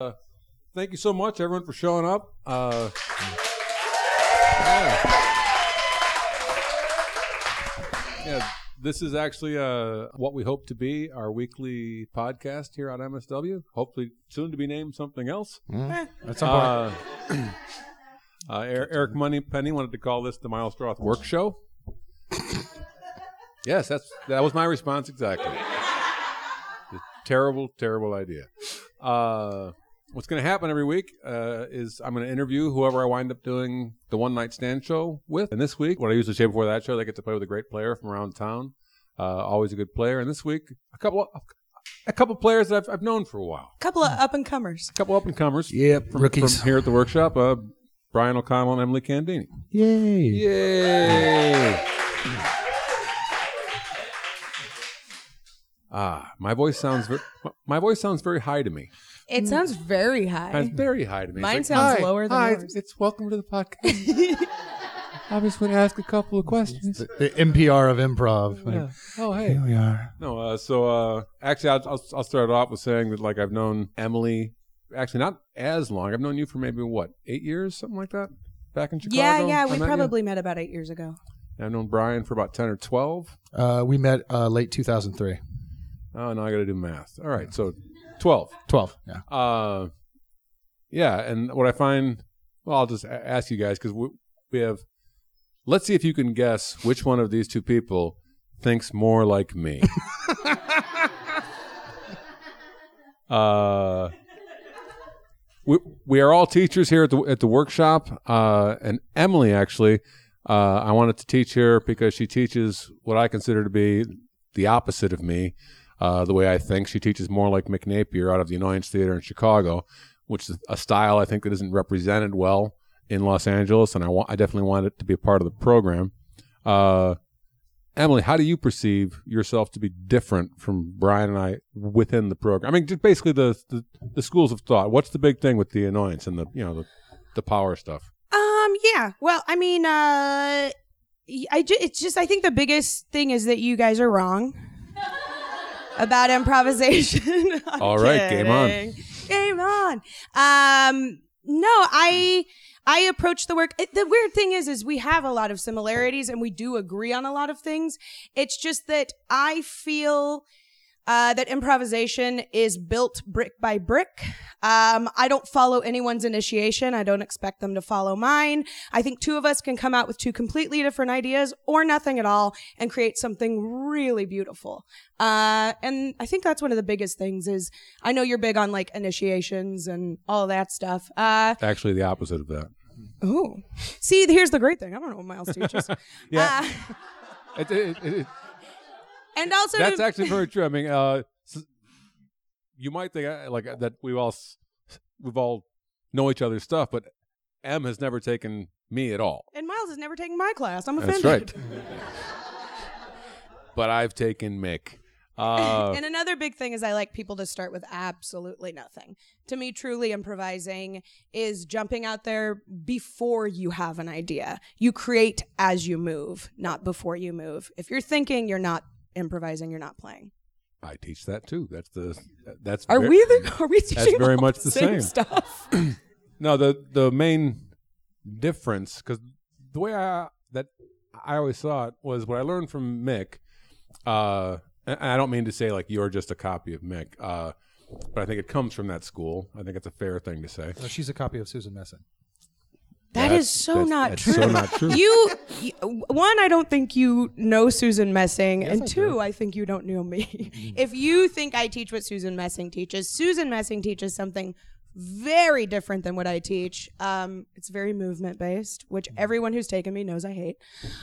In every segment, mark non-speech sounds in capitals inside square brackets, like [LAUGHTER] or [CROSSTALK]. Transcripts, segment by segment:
Uh, thank you so much, everyone, for showing up. Uh, yeah. Yeah, this is actually uh, what we hope to be our weekly podcast here on MSW. Hopefully, soon to be named something else. That's important. Uh, uh, Er- Eric Money Penny wanted to call this the Miles Stroth Work Show. [LAUGHS] yes, that's that was my response exactly. Terrible, terrible idea. Uh, what's going to happen every week uh, is I'm going to interview whoever I wind up doing the one night stand show with. And this week, what I usually say before that show, they get to play with a great player from around town. Uh, always a good player. And this week, a couple, a couple players that I've, I've known for a while. A couple of up and comers. A couple up and comers. Yep, from, rookies. from here at the workshop. Uh, Brian O'Connell and Emily Candini. Yay. Yay! Ah, my voice sounds very, my voice sounds very high to me. It sounds very high. It's very high to me. It's Mine like, sounds "Hi, lower than hi, yours." It's welcome to the podcast. [LAUGHS] I just want to ask a couple of questions. The, the NPR of improv. Like, Yeah. Oh, hey. Here we are. No, uh, so uh, actually, I'll, I'll, I'll start off with saying that like I've known Emily, actually not as long. I've known you for maybe what eight years, something like that, back in Chicago. yeah, yeah. I We met you. probably met about eight years ago. I've known Brian for about ten or twelve. Uh, we met uh, late 2003. Oh, now I got to do math. All right, so twelve. 12. Yeah. Uh, yeah, and what I find, well, I'll just a- ask you guys because we, we have. Let's see if you can guess which one of these two people thinks more like me. [LAUGHS] uh, we we are all teachers here at the at the workshop, uh, and Emily actually, uh, I wanted to teach her because she teaches what I consider to be the opposite of me uh, the way I think. She teaches more like Mick Napier out of the Annoyance Theater in Chicago, which is a style I think that isn't represented well in Los Angeles, and I want I definitely want it to be a part of the program. Uh, Emily, how do you perceive yourself to be different from Brian and I within the program? I mean, just basically the, the the schools of thought. What's the big thing with the annoyance and the you know the the power stuff? Um. Yeah. Well, I mean, uh, I ju- it's just I think the biggest thing is that you guys are wrong about improvisation. [LAUGHS] I'm All right, game on. Game on. Um. No, I I approach the work. It, the weird thing is, is we have a lot of similarities and we do agree on a lot of things. It's just that I feel uh, that improvisation is built brick by brick. Um, I don't follow anyone's initiation. I don't expect them to follow mine. I think two of us can come out with two completely different ideas or nothing at all and create something really beautiful. Uh, and I think that's one of the biggest things is I know you're big on like initiations and all that stuff. Uh, Actually, the opposite of that. oh, see, here's the great thing. I don't know what Miles teaches. [LAUGHS] Yeah. Uh, [LAUGHS] It, it, it, and also, That's to- actually very true. I mean, uh, you might think uh, like that we've all s- we've all know each other's stuff, but M has never taken me at all. and Miles has never taken my class. I'm offended. That's right. but I've taken Mick. [LAUGHS] Uh, and another big thing is I like people to start with absolutely nothing. To me, truly improvising is jumping out there before you have an idea. You create as you move, not before you move. If you're thinking, you're not improvising, you're not playing. I teach that too. That's the that's Are ver- we the, are we teaching very much the same. stuff? [CLEARS THROAT] [CLEARS THROAT] No, the the main difference because the way I that I always saw it was what I learned from Mick. Uh, and I don't mean to say like you're just a copy of Mick, uh, but I think it comes from that school. I think it's a fair thing to say. No, she's a copy of Susan Messing. That That's- is so that's- not that's true. so not true. You, you- one, I don't think you know Susan Messing, and I two, do. I think you don't know me. Mm-hmm. [LAUGHS] if you think I teach what Susan Messing teaches, Susan Messing teaches something very different than what I teach. Um, it's very movement based, which everyone who's taken me knows I hate.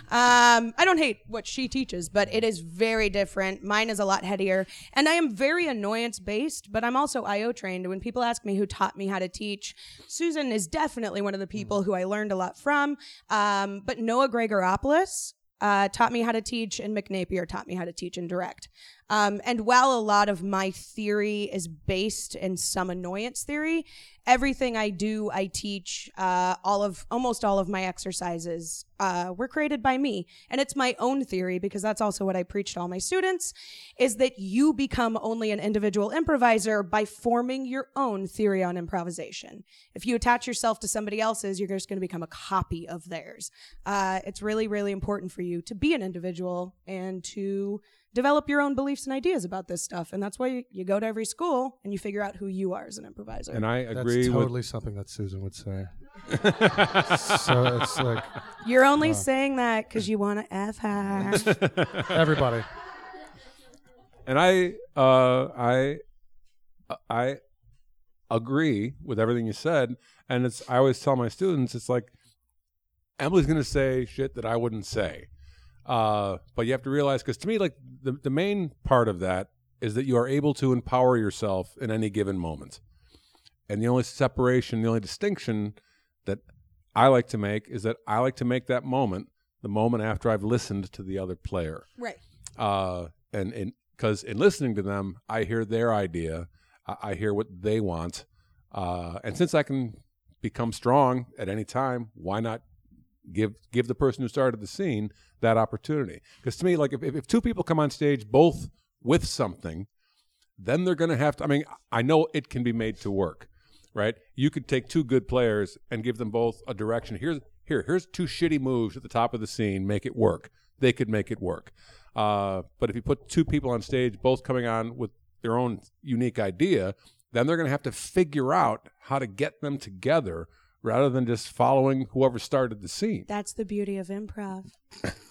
Um, I don't hate what she teaches, but it is very different. Mine is a lot headier, and I am very annoyance based, but I'm also IO trained. When people ask me who taught me how to teach, Susan is definitely one of the people who I learned a lot from. Um, but Noah Gregoropoulos uh, taught me how to teach, and Mick Napier taught me how to teach and direct. Um, and while a lot of my theory is based in some annoyance theory, everything I do, I teach, uh, all of almost all of my exercises uh, were created by me, and it's my own theory because that's also what I preach to all my students: is that you become only an individual improviser by forming your own theory on improvisation. If you attach yourself to somebody else's, you're just going to become a copy of theirs. Uh, it's really, really important for you to be an individual and to develop your own beliefs and ideas about this stuff. And that's why you, you go to every school and you figure out who you are as an improviser. And I That's agree with totally something that Susan would say. [LAUGHS] so it's like You're only saying that because you want to F her. [LAUGHS] everybody. and I uh, I I agree with everything you said, and it's I always tell my students it's like Emily's going to say shit that I wouldn't say, uh, but you have to realize because to me like the the main part of that is that you are able to empower yourself in any given moment, and the only separation, the only distinction that I like to make is that I like to make that moment the moment after I've listened to the other player right. uh, and and because in listening to them, I hear their idea, I, I hear what they want, uh, and since I can become strong at any time, why not give give the person who started the scene that opportunity? Because to me, like if, if two people come on stage both with something, then they're going to have to. I mean, I know it can be made to work, right? You could take two good players and give them both a direction. Here's here here's two shitty moves at the top of the scene. Make it work. They could make it work. Uh, but if you put two people on stage, both coming on with their own unique idea, then they're going to have to figure out how to get them together rather than just following whoever started the scene. That's the beauty of improv.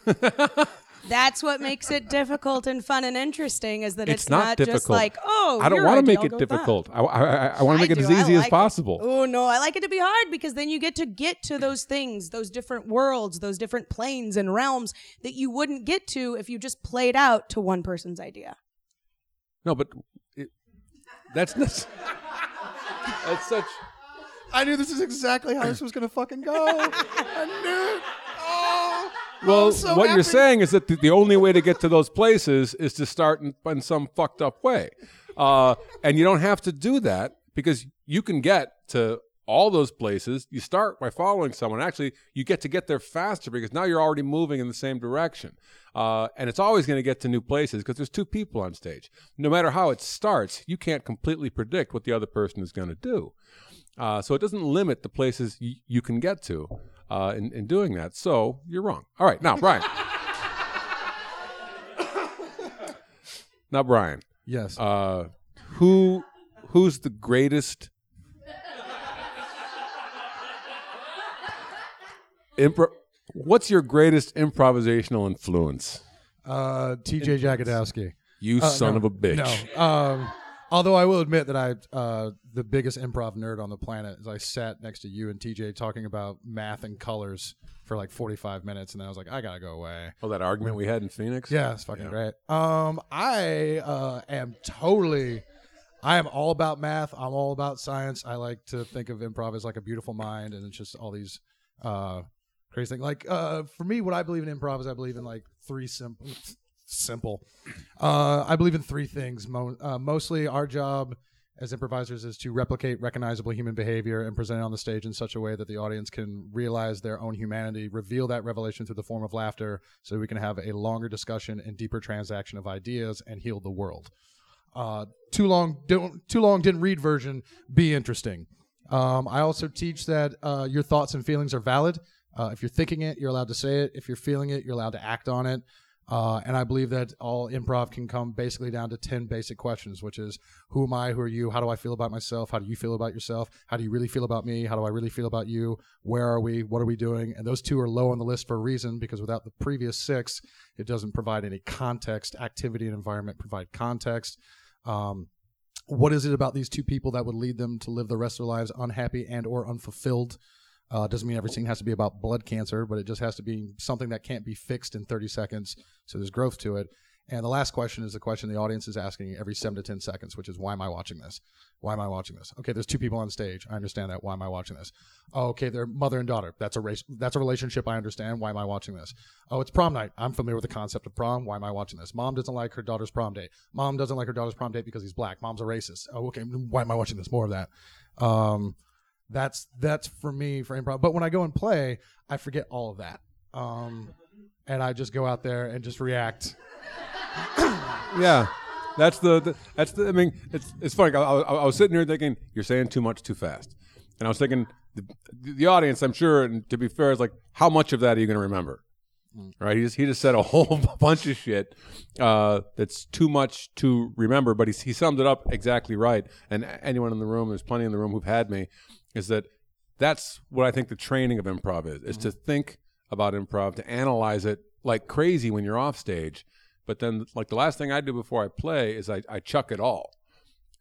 [LAUGHS] That's what makes it difficult and fun and interesting is that it's, It's not just difficult. like, oh, I don't want to make it go with that. difficult. I, I, I want to make it as easy as like it. possible. Oh no, I like it to be hard because then you get to get to those things, those different worlds, those different planes and realms that you wouldn't get to if you just played out to one person's idea. No, but it, that's that's, [LAUGHS] that's such. I knew this is exactly how this was gonna fucking go. [LAUGHS] I knew it. Oh, Well, so what you're saying is that the, the only way to get to those places is to start in, in some fucked up way, uh, and you don't have to do that because you can get to all those places. You start by following someone. Actually, you get to get there faster because now you're already moving in the same direction, uh, and it's always going to get to new places because there's two people on stage. No matter how it starts, you can't completely predict what the other person is going to do. Uh, so it doesn't limit the places y- you can get to uh, in, in doing that. So you're wrong. All right, now Brian. [LAUGHS] now Brian, Yes. uh, who who's the greatest? Impro- What's your greatest improvisational influence? Uh, T.J. Jagodowski. You Uh, son no, of a bitch. No. Um, although I will admit that I, uh, the biggest improv nerd on the planet, is I sat next to you and TJ talking about math and colors for like 45 minutes, and then I was like, I gotta go away. Oh, that argument we had in Phoenix. Yeah, it's fucking great. Um, I uh, am totally. I am all about math. I'm all about science. I like to think of improv as like a beautiful mind, and it's just all these uh, crazy things. Like uh, for me, what I believe in improv is I believe in like three simple. Simple. Uh, I believe in three things. Mo- uh, mostly, our job as improvisers is to replicate recognizable human behavior and present it on the stage in such a way that the audience can realize their own humanity, reveal that revelation through the form of laughter, so we can have a longer discussion and deeper transaction of ideas and heal the world. Uh, too long, don't too long didn't read version. Be interesting. Um, I also teach that uh, your thoughts and feelings are valid. Uh, if you're thinking it, you're allowed to say it. If you're feeling it, you're allowed to act on it. Uh, and I believe that all improv can come basically down to 10 basic questions, which is who am I? Who are you? How do I feel about myself? How do you feel about yourself? How do you really feel about me? How do I really feel about you? Where are we? What are we doing? And those two are low on the list for a reason because without the previous six, it doesn't provide any context. Activity and environment provide context. Um, what is it about these two people that would lead them to live the rest of their lives unhappy and or unfulfilled? Uh, doesn't mean every scene has to be about blood cancer, but it just has to be something that can't be fixed in 30 seconds. So there's growth to it. And the last question is the question the audience is asking every seven to 10 seconds, which is, why am I watching this? Why am I watching this? Okay, there's two people on stage. I understand that. Why am I watching this? Oh, okay, they're mother and daughter. That's a race. That's a relationship. I understand. Why am I watching this? Oh, it's prom night. I'm familiar with the concept of prom. Why am I watching this? Mom doesn't like her daughter's prom date. Mom doesn't like her daughter's prom date because he's black. Mom's a racist. Oh, okay. Why am I watching this? More of that. Um, that's that's for me for improv. But when I go and play, I forget all of that. Um, and I just go out there and just react. [COUGHS] Yeah, that's the, the that's the. I mean, it's it's funny. I, I, I was sitting here thinking you're saying too much too fast, and I was thinking the, the audience. I'm sure, and to be fair, is like how much of that are you going to remember? Right? He just he just said a [LAUGHS] whole bunch of shit uh, that's too much to remember, but he he summed it up exactly right. And anyone in the room, there's plenty in the room who've had me, is that that's what I think the training of improv is: is to think about improv, to analyze it like crazy when you're off stage. But then, like the last thing I do before I play is I, I chuck it all,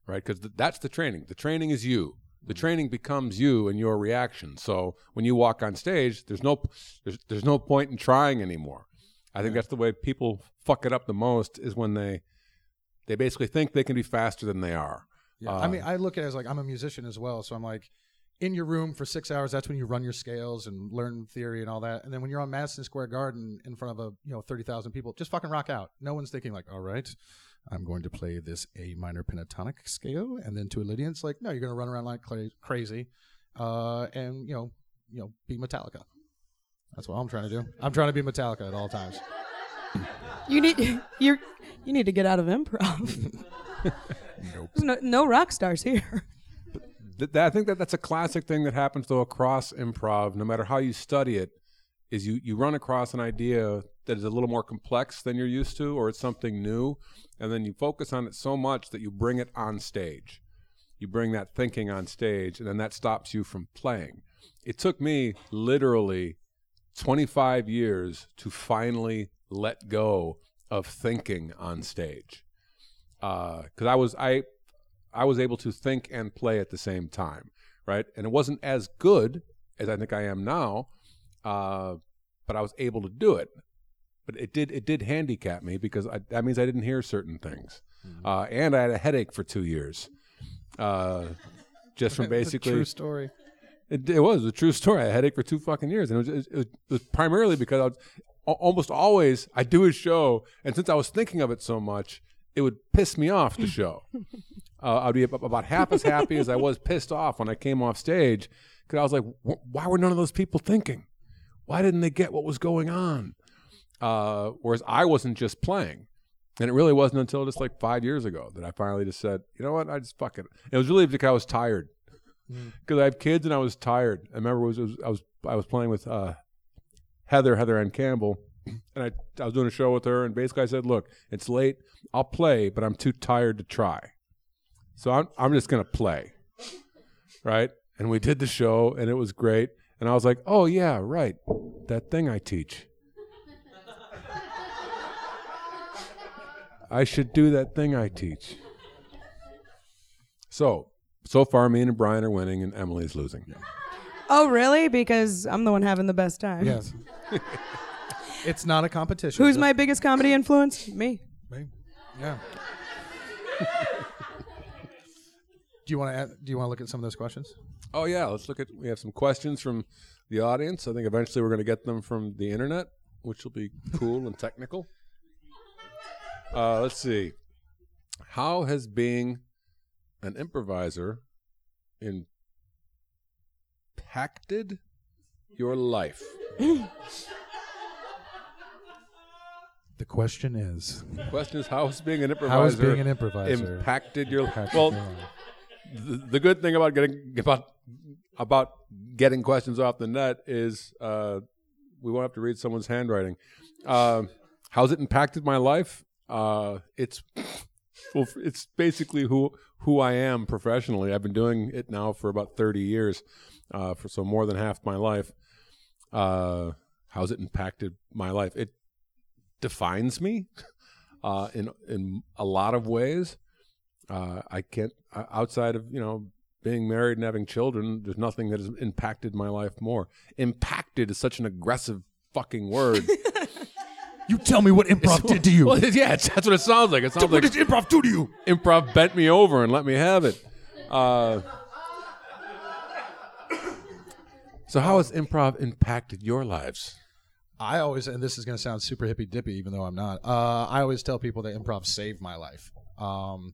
right? Because th- that's the training. The training is you. The training becomes you and your reaction. So when you walk on stage, there's no there's there's no point in trying anymore. I think that's the way people fuck it up the most is when they they basically think they can be faster than they are. Yeah. I uh, mean, I look at it as like I'm a musician as well, so I'm like in your room for six hours. That's when you run your scales and learn theory and all that. And then when you're on Madison Square Garden in front of a you know thirty thousand people, just fucking rock out. No one's thinking like, all right, I'm going to play this A minor pentatonic scale, and then to a Lydian, it's like, no, you're going to run around like cla- crazy, uh, and you know, you know, be Metallica. That's what I'm trying to do. I'm trying to be Metallica at all times. You need [LAUGHS] you you need to get out of improv. [LAUGHS] There's no, no rock stars here. Th- that- I think that that's a classic thing that happens though across improv. No matter how you study it, is you you run across an idea that is a little more complex than you're used to, or it's something new, and then you focus on it so much that you bring it on stage. You bring that thinking on stage, and then that stops you from playing. It took me literally 25 years to finally let go of thinking on stage because I was I I was able to think and play at the same time, right? And it wasn't as good as I think I am now, uh, but I was able to do it. But it did it did handicap me because I, that means I didn't hear certain things, uh, and I had a headache for two years, uh, just from [LAUGHS] basically True story. it, it was a true story. I had a headache for two fucking years, and it was, it it was primarily because I was al- almost always I do a show, and since I was thinking of it so much, it would piss me off the show. [LAUGHS] uh, I'd be about half as happy as I was pissed off when I came off stage because I was like, "Wh- why were none of those people thinking? Why didn't they get what was going on? Uh, whereas I wasn't just playing. And it really wasn't until just like five years ago that I finally just said, you know what, I just fuck it. It was really because I was tired because I have kids and I was tired. I remember it was, it was I was I was playing with uh, Heather Heather Anne Campbell, and I I was doing a show with her, and basically I said, look, it's late, I'll play, but I'm too tired to try, so I'm I'm just gonna play, right? And we did the show, and it was great, and I was like, oh yeah, right, that thing I teach. I should do that thing I teach. So, so far, me and Brian are winning, and Emily's losing. Oh, really? Because I'm the one having the best time. Yes. [LAUGHS] it's not a competition. Who's my biggest comedy influence? Me. me. Yeah. [LAUGHS] do you want to do you want to look at some of those questions? Oh yeah, let's look at. We have some questions from the audience. I think eventually we're going to get them from the internet, which will be cool and technical. Uh, let's see. How has being an improviser impacted your life? The question is, The question is, how has being an improviser how is being an improviser impacted your impacted well? life? the, the good thing about getting about about getting questions off the net is uh, we won't have to read someone's handwriting. Uh, how's it impacted my life? Uh, it's well, it's basically who who I am professionally. I've been doing it now for about thirty years, uh, for so more than half my life. Uh, how's it impacted my life? It defines me uh, in in a lot of ways. Uh, I can't outside of you know being married and having children. There's nothing that has impacted my life more. Impacted is such an aggressive fucking word. [LAUGHS] You tell me what improv did to you. [LAUGHS] Well, yeah, it's, that's what it sounds like. It sounds what like did improv do to you? improv bent me over and let me have it. Uh, [COUGHS] so, how has improv impacted your lives? I always, and this is going to sound super hippy dippy, even though I'm not. Uh, I always tell people that improv saved my life. Um,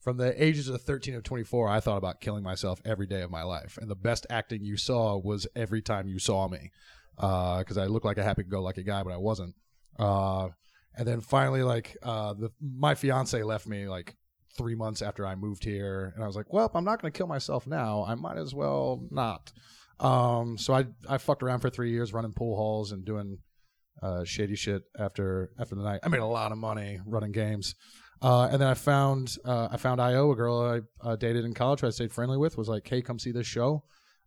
from the ages of 13 to 24, I thought about killing myself every day of my life, and the best acting you saw was every time you saw me, because I looked like a happy-go-lucky guy, but I wasn't. Uh, and then finally, like uh, the my fiance left me like three months after I moved here, and I was like, well, I'm not going to kill myself now. I might as well not. Um, so I I fucked around for three years running pool halls and doing uh, shady shit after after the night. I made a lot of money running games, uh, and then I found uh, I found IO, a girl I dated in college, I stayed friendly with, was like, "Hey, come see this show."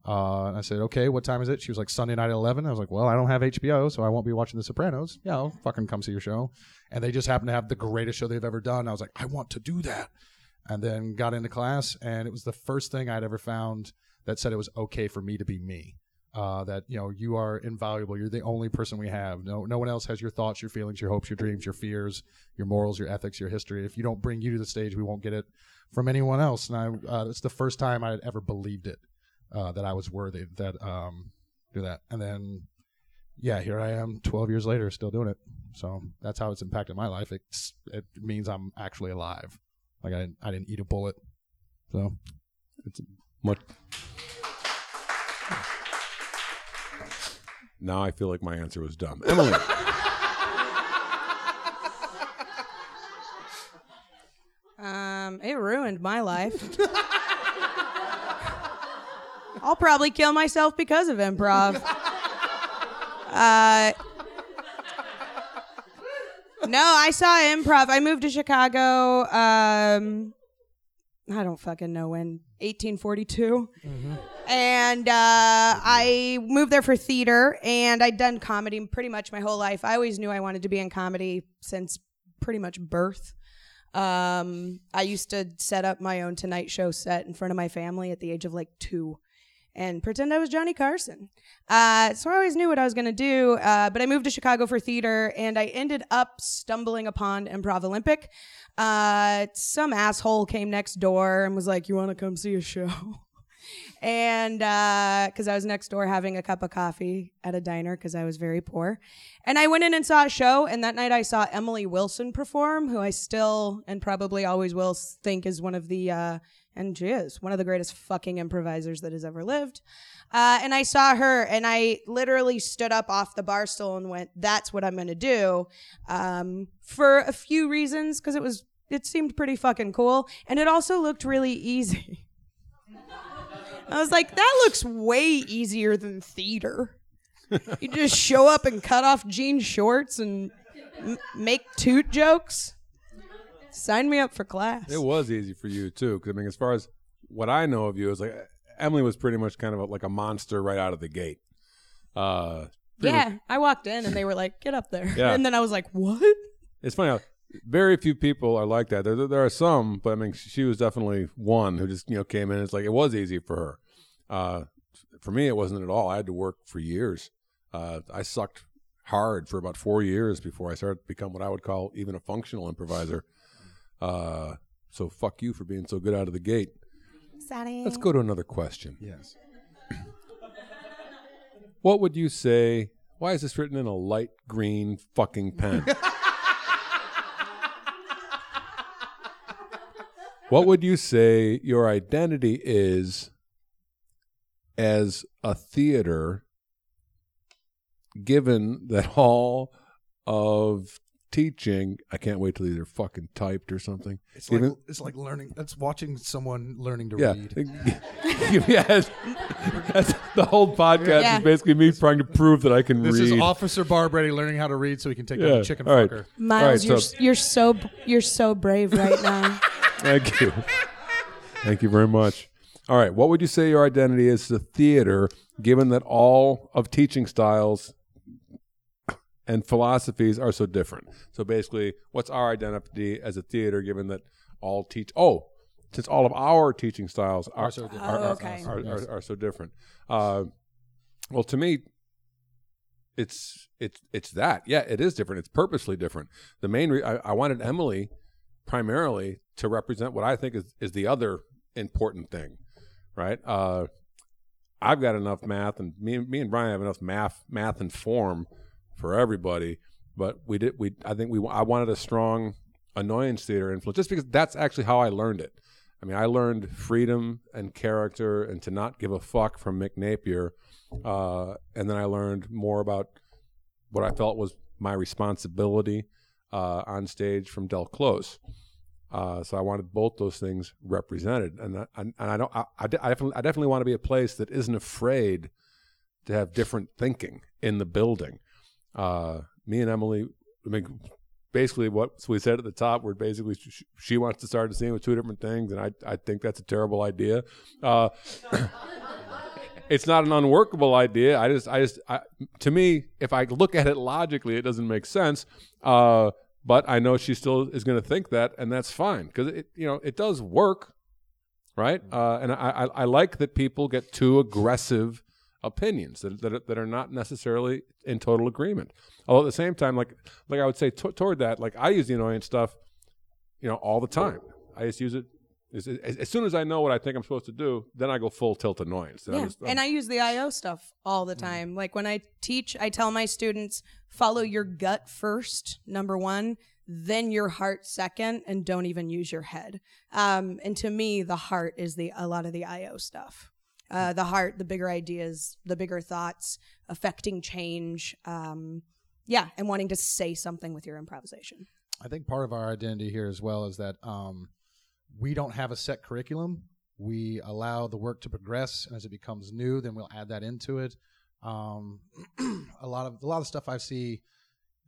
Uh, and I said, "Okay, what time is it?" She was like, "Sunday night at 11. I was like, "Well, I don't have HBO, so I won't be watching The Sopranos. Yeah, I'll fucking come see your show." And they just happened to have the greatest show they've ever done. I was like, "I want to do that," and then got into class, and it was the first thing I'd ever found that said it was okay for me to be me uh, that you know you are invaluable. You're the only person we have. No, no one else has your thoughts, your feelings, your hopes, your dreams, your fears, your morals, your ethics, your history. If you don't bring you to the stage, we won't get it from anyone else. And I, uh, it's the first time I had ever believed it uh, that I was worthy that um, do that. And then, yeah, here I am, 12 years later, still doing it. So that's how it's impacted my life. It's, it means I'm actually alive. Like I, didn't, I didn't eat a bullet. So It's much. [LAUGHS] Now I feel like my answer was dumb. Emily. [LAUGHS] Um, it ruined my life. [LAUGHS] I'll probably kill myself because of improv. Uh, no, I saw improv. I moved to Chicago. Um, I don't fucking know when. 1842. And uh, I moved there for theater, and I'd done comedy pretty much my whole life. I always knew I wanted to be in comedy since pretty much birth. Um, I used to set up my own Tonight Show set in front of my family at the age of like two and pretend I was Johnny Carson. Uh, so I always knew what I was going to do. Uh, but I moved to Chicago for theater and I ended up stumbling upon Improv Olympic. Uh, some asshole came next door and was like, You want to come see a show? [LAUGHS] and because I was next door having a cup of coffee at a diner because I was very poor. And I went in and saw a show, and that night I saw Emily Wilson perform, who I still and probably always will think is one of the, uh, and she is one of the greatest fucking improvisers that has ever lived. Uh, and I saw her, and I literally stood up off the bar stool and went, "That's what I'm going to do," um, for a few reasons because it was it seemed pretty fucking cool, and it also looked really easy. [LAUGHS] I was like, that looks way easier than theater. You just show up and cut off jean shorts and m- make toot jokes. Sign me up for class. It was easy for you too, because I mean, as far as what I know of you, is like Emily was pretty much kind of a, like a monster right out of the gate. Uh, yeah, much- I walked in and they were like, "Get up there," Yeah. and then I was like, "What?" it's funny how very few people are like that. There, there, there are some, but I mean, she was definitely one who just you know came in. It's like it was easy for her. Uh, for me, it wasn't at all. I had to work for years. Uh, I sucked hard for about four years before I started to become what I would call even a functional improviser. Uh, so fuck you for being so good out of the gate. Sorry. Let's go to another question. yes. [CLEARS THROAT] What would you say? Why is this written in a light green fucking pen? [LAUGHS] what would you say your identity is as a theater, given that all of teaching, I can't wait till these are fucking typed or something. It's like Even- it's like learning. That's watching someone learning to Yeah. read. [LAUGHS] yes. That's, the whole podcast Yeah. is basically me trying to prove that I can This read. is Officer Barbrady learning how to read so he can take down Yeah. the chicken All right. fucker. Miles, All right, you're so- you're so you're so brave right now. [LAUGHS] Thank you. Thank you very much. All right. What would you say your identity is to theater, given that all of teaching styles and philosophies are so different? So basically, what's our identity as a theater, given that all teach? Oh, since all of our teaching styles are, so different. are, Oh, are- okay. are, are, are so different. Uh, well, to me, it's it's it's that. Yeah, it is different. It's purposely different. The main re- I, I wanted Emily primarily to represent what I think is is the other important thing, right? Uh, I've got enough math, and me, me and Brian have enough math, math and form for everybody. But we did, we I think we I wanted a strong annoyance theater influence, just because that's actually how I learned it. I mean, I learned freedom and character, and to not give a fuck from Mick Napier, uh, and then I learned more about what I felt was my responsibility uh, on stage from Del Close. Uh, so I wanted both those things represented, and I, and I don't. I, I, definitely, I definitely want to be a place that isn't afraid to have different thinking in the building. Uh, me and Emily, I mean, basically what we said at the top, where basically she, she wants to start a scene with two different things, and I, I think that's a terrible idea. Uh, [COUGHS] it's not an unworkable idea. I just, I just, I, to me, if I look at it logically, it doesn't make sense. Uh, but I know she still is going to think that, and that's fine because it, you know, it does work, right? Uh, and I, I, I like that people get too aggressive opinions that, that, that are not necessarily in total agreement. Although at the same time, like like I would say t- toward that, like I use the annoyance stuff, you know, all the time. I just use it as, as, as soon as I know what I think I'm supposed to do, then I go full tilt annoyance. And, Yeah. Just- and I use the IO stuff all the time. Like when I teach, I tell my students follow your gut first, number one, then your heart second, and don't even use your head. Um, and to me, the heart is the a lot of the IO stuff. Uh, the heart, the bigger ideas, the bigger thoughts, affecting change. Um, yeah, and wanting to say something with your improvisation. I think part of our identity here as well is that um, we don't have a set curriculum. We allow the work to progress, and as it becomes new, then we'll add that into it. Um, [CLEARS THROAT] a lot of a lot of stuff I see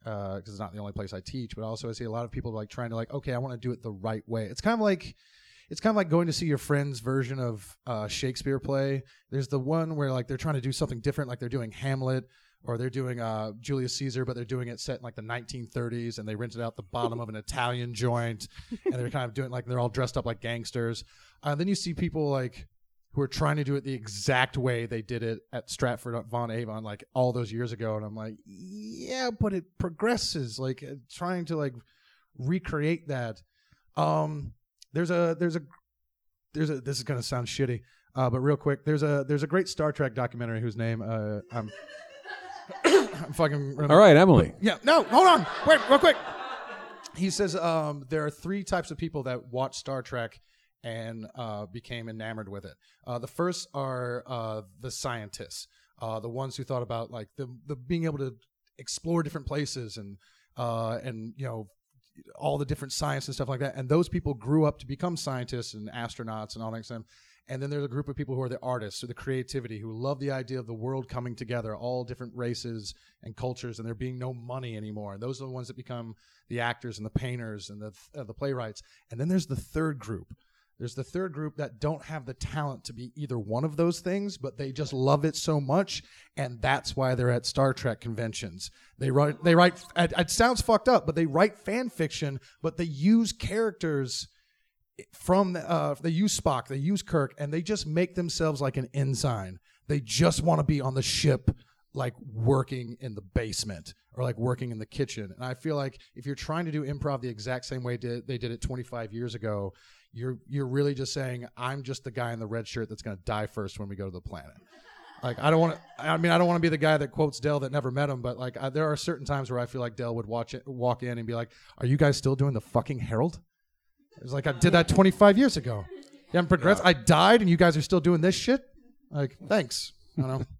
because it's not the only place I teach, but also I see a lot of people like trying to like, okay, I want to do it the right way. It's kind of like it's kind of like going to see your friend's version of uh, Shakespeare play. There's the one where like they're trying to do something different, like they're doing Hamlet or they're doing uh, Julius Caesar, but they're doing it set in like the 1930s, and they rented out the bottom of an Italian joint, and they're kind of doing like they're all dressed up like gangsters. Uh, then you see people like who are trying to do it the exact way they did it at Stratford von Avon like all those years ago, and I'm like, yeah, but it progresses, like uh, trying to like recreate that. Um, there's a there's a there's a this is gonna sound shitty, uh, but real quick, there's a there's a great Star Trek documentary whose name uh, I'm [COUGHS] I'm fucking all right, Emily. yeah, no, hold on. Wait, real quick. He says um, there are three types of people that watch Star Trek and uh, became enamored with it. Uh, the first are uh, the scientists, uh, the ones who thought about like the, the being able to explore different places and uh, and you know all the different science and stuff like that. And those people grew up to become scientists and astronauts and all that stuff. And then there's a group of people who are the artists or the creativity who love the idea of the world coming together, all different races and cultures, and there being no money anymore. And those are the ones that become the actors and the painters and the uh, the playwrights. And then there's the third group. There's the third group that don't have the talent to be either one of those things, but they just love it so much, and that's why they're at Star Trek conventions. They write, they write. It, sounds fucked up, but they write fan fiction, but they use characters from uh, they use Spock, they use Kirk, and they just make themselves like an ensign. They just want to be on the ship, like working in the basement or like working in the kitchen. And I feel like if you're trying to do improv the exact same way did, they did it 25 years ago, you're you're really just saying I'm just the guy in the red shirt that's going to die first when we go to the planet. Like I don't want to. I mean, I don't want to be the guy that quotes Del that never met him, but like I, there are certain times where I feel like Del would watch it, walk in and be like, "Are you guys still doing the fucking Herald?" It's like I did that 25 years ago. You haven't progressed. I died, and you guys are still doing this shit. Like, thanks. I don't know. [LAUGHS]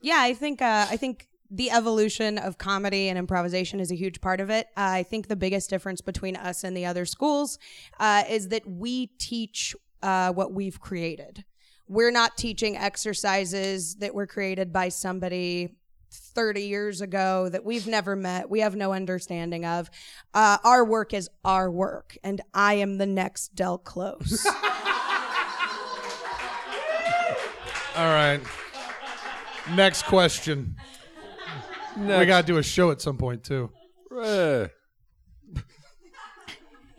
Yeah, I think uh, I think the evolution of comedy and improvisation is a huge part of it. Uh, I think the biggest difference between us and the other schools uh, is that we teach uh, what we've created. We're not teaching exercises that were created by somebody 30 years ago that we've never met, we have no understanding of. Uh, our work is our work, and I am the next Del Close. [LAUGHS] All right. Next question. We got to do a show at some point too. Eh.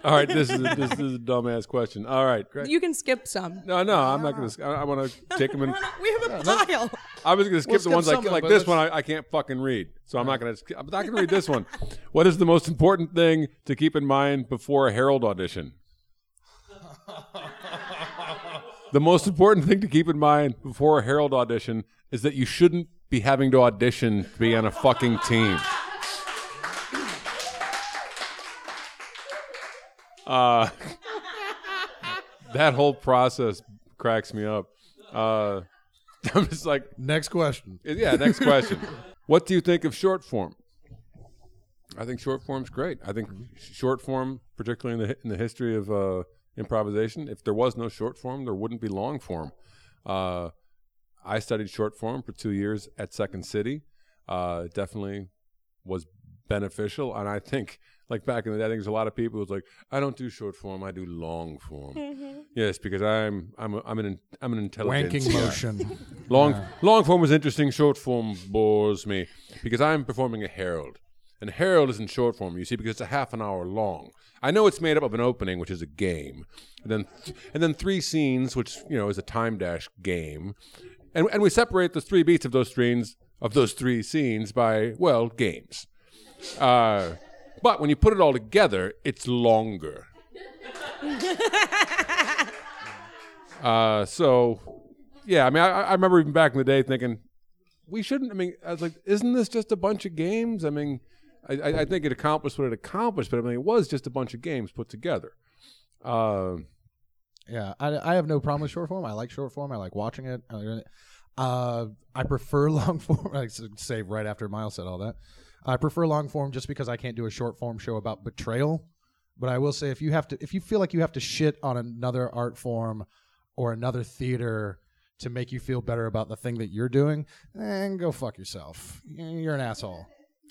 All right, this is a, this is a dumbass question. All right, great. you can skip some. No, no, I'm not gonna. I, I want to take them in. [LAUGHS] We have a pile. I was going to skip We'll the skip ones like some of them, like but this let's- one. I, I can't fucking read, so I'm not going to. I'm not going to read this one. [LAUGHS] What is the most important thing to keep in mind before a Herald audition? [LAUGHS] the most important thing to keep in mind before a Herald audition is that you shouldn't be having to audition to be on a fucking team. Uh, that whole process cracks me up. Uh, [LAUGHS] I'm just like, Next question. yeah, next question. [LAUGHS] what do you think of short form? I think short form's great. I think short form, particularly in the in the history of uh, improvisation, if there was no short form, there wouldn't be long form. Uh, I studied short form for two years at Second City. Uh, it definitely was beneficial, and I think, like back in the day, I think there's a lot of people who's like, I don't do short form, I do long form. Yes, because I'm I'm a, I'm an I'm an intelligent Wanking guy. motion. [LAUGHS] Long long form is interesting. Short form bores me because I'm performing a herald, and herald is in short form. You see, because it's a half an hour long. I know it's made up of an opening, which is a game, and then and then three scenes, which you know is a time dash game, and and we separate the three beats of those scenes of those three scenes by well games. Uh, but when you put it all together, it's longer. [LAUGHS] Uh, so, yeah, I mean, I, I remember even back in the day thinking, we shouldn't. I mean, I was like, isn't this just a bunch of games? I mean, I, I, think it accomplished what it accomplished, but I mean, it was just a bunch of games put together. Uh, Yeah, I, I have no problem with short form. I like short form. I like watching it. Uh, I prefer [LAUGHS] long form. I say right after Miles said all that. I prefer long form just because I can't do a short form show about betrayal. But I will say, if you have to, if you feel like you have to shit on another art form or another theater to make you feel better about the thing that you're doing, then go fuck yourself. You're an asshole.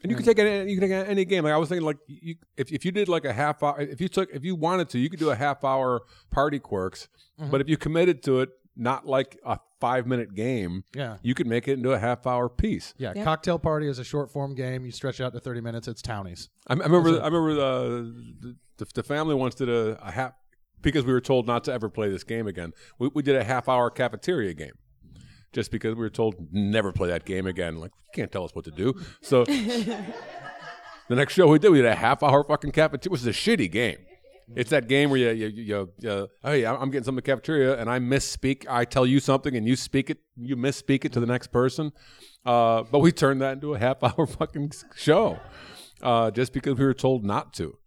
And you can take any, you can take any game. Like I was thinking, like you, if if you did like a half hour, if you took, if you wanted to, you could do a half hour party quirks. But if you committed to it, not like a five minute game, Yeah. you could make it into a half hour piece. Yeah, Yeah. cocktail party is a short form game. You stretch it out to 30 minutes. It's townies. I, I remember. I remember uh, the, the family once did a, a half because we were told not to ever play this game again. We, we did a half hour cafeteria game just because we were told never play that game again. Like you can't tell us what to do. So [LAUGHS] the next show we did, we did a half hour fucking cafeteria. It was a shitty game. It's that game where you, you, you, you uh, hey, I'm getting something in the cafeteria and I misspeak. I tell you something and you speak it, you misspeak it to the next person. Uh, but we turned that into a half [LAUGHS] hour fucking show uh, just because we were told not to.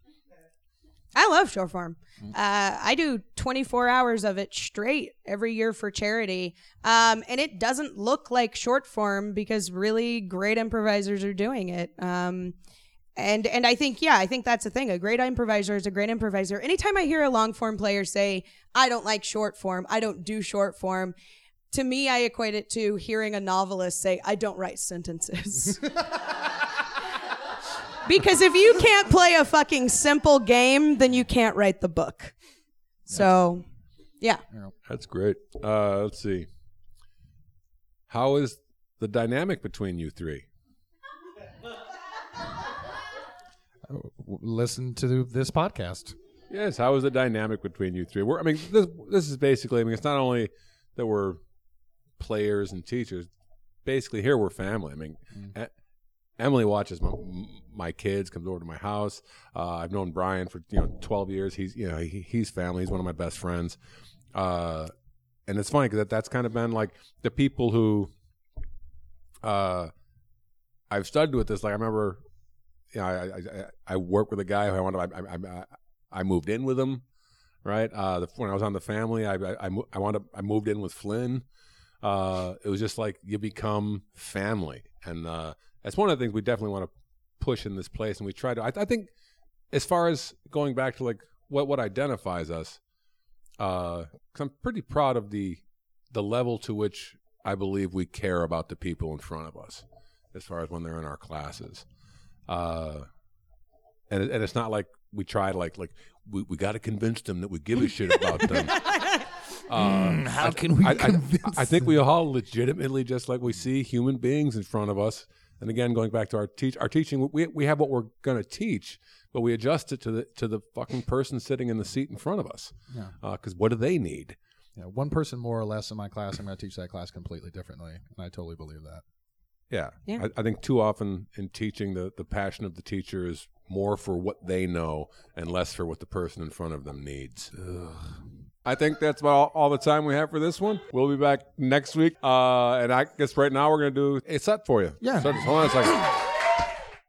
I love short form. Uh, I do 24 hours of it straight every year for charity. Um, and it doesn't look like short form because really great improvisers are doing it. Um, and and I think yeah, I think that's the thing. A great improviser is a great improviser. Anytime I hear a long form player say, "I don't like short form. I don't do short form," to me, I equate it to hearing a novelist say, "I don't write sentences." [LAUGHS] [LAUGHS] because if you can't play a fucking simple game, then you can't write the book. So, yeah. That's great. Uh, let's see. How is the dynamic between you three? [LAUGHS] Listen to this podcast. Yes, how is the dynamic between you three? We're, I mean, this this is basically. I mean, it's not only that we're players and teachers. Basically, here we're family. I mean, E- Emily watches my my kids, comes over to my house. Uh, I've known Brian for you know twelve years. He's you know he, he's family. He's one of my best friends. Uh, and it's funny because that, that's kind of been like the people who uh, I've studied with this. Like I remember, you know, I I, I, I work with a guy who I wanted. I, I, I, moved in with him, right? Uh, the, when I was on the family, I I, I wound up I moved in with Flynn. Uh, it was just like you become family, and uh, that's one of the things we definitely want to push in this place. And we try to. I, I think, as far as going back to like what what identifies us, uh, 'cause I'm pretty proud of the the level to which I believe we care about the people in front of us, as far as when they're in our classes. Uh, and and it's not like we try to like like we, we got to convince them that we give a [LAUGHS] shit about them. Uh, how can we I, I, I think we all legitimately just like we see human beings in front of us. And again, going back to our teach, our teaching, we we have what we're going to teach, but we adjust it to the to the fucking person sitting in the seat in front of us. Yeah. Uh, because what do they need? you know, one person more or less in my class, I'm going to teach that class completely differently, and I totally believe that. Yeah. Yeah. I, I think too often in teaching, the, the passion of the teacher is more for what they know and less for what the person in front of them needs. I think that's about all, all the time we have for this one. We'll be back next week. Uh, and I guess right now we're going to do a set for you. Yeah. So just hold on a second. [CLEARS THROAT]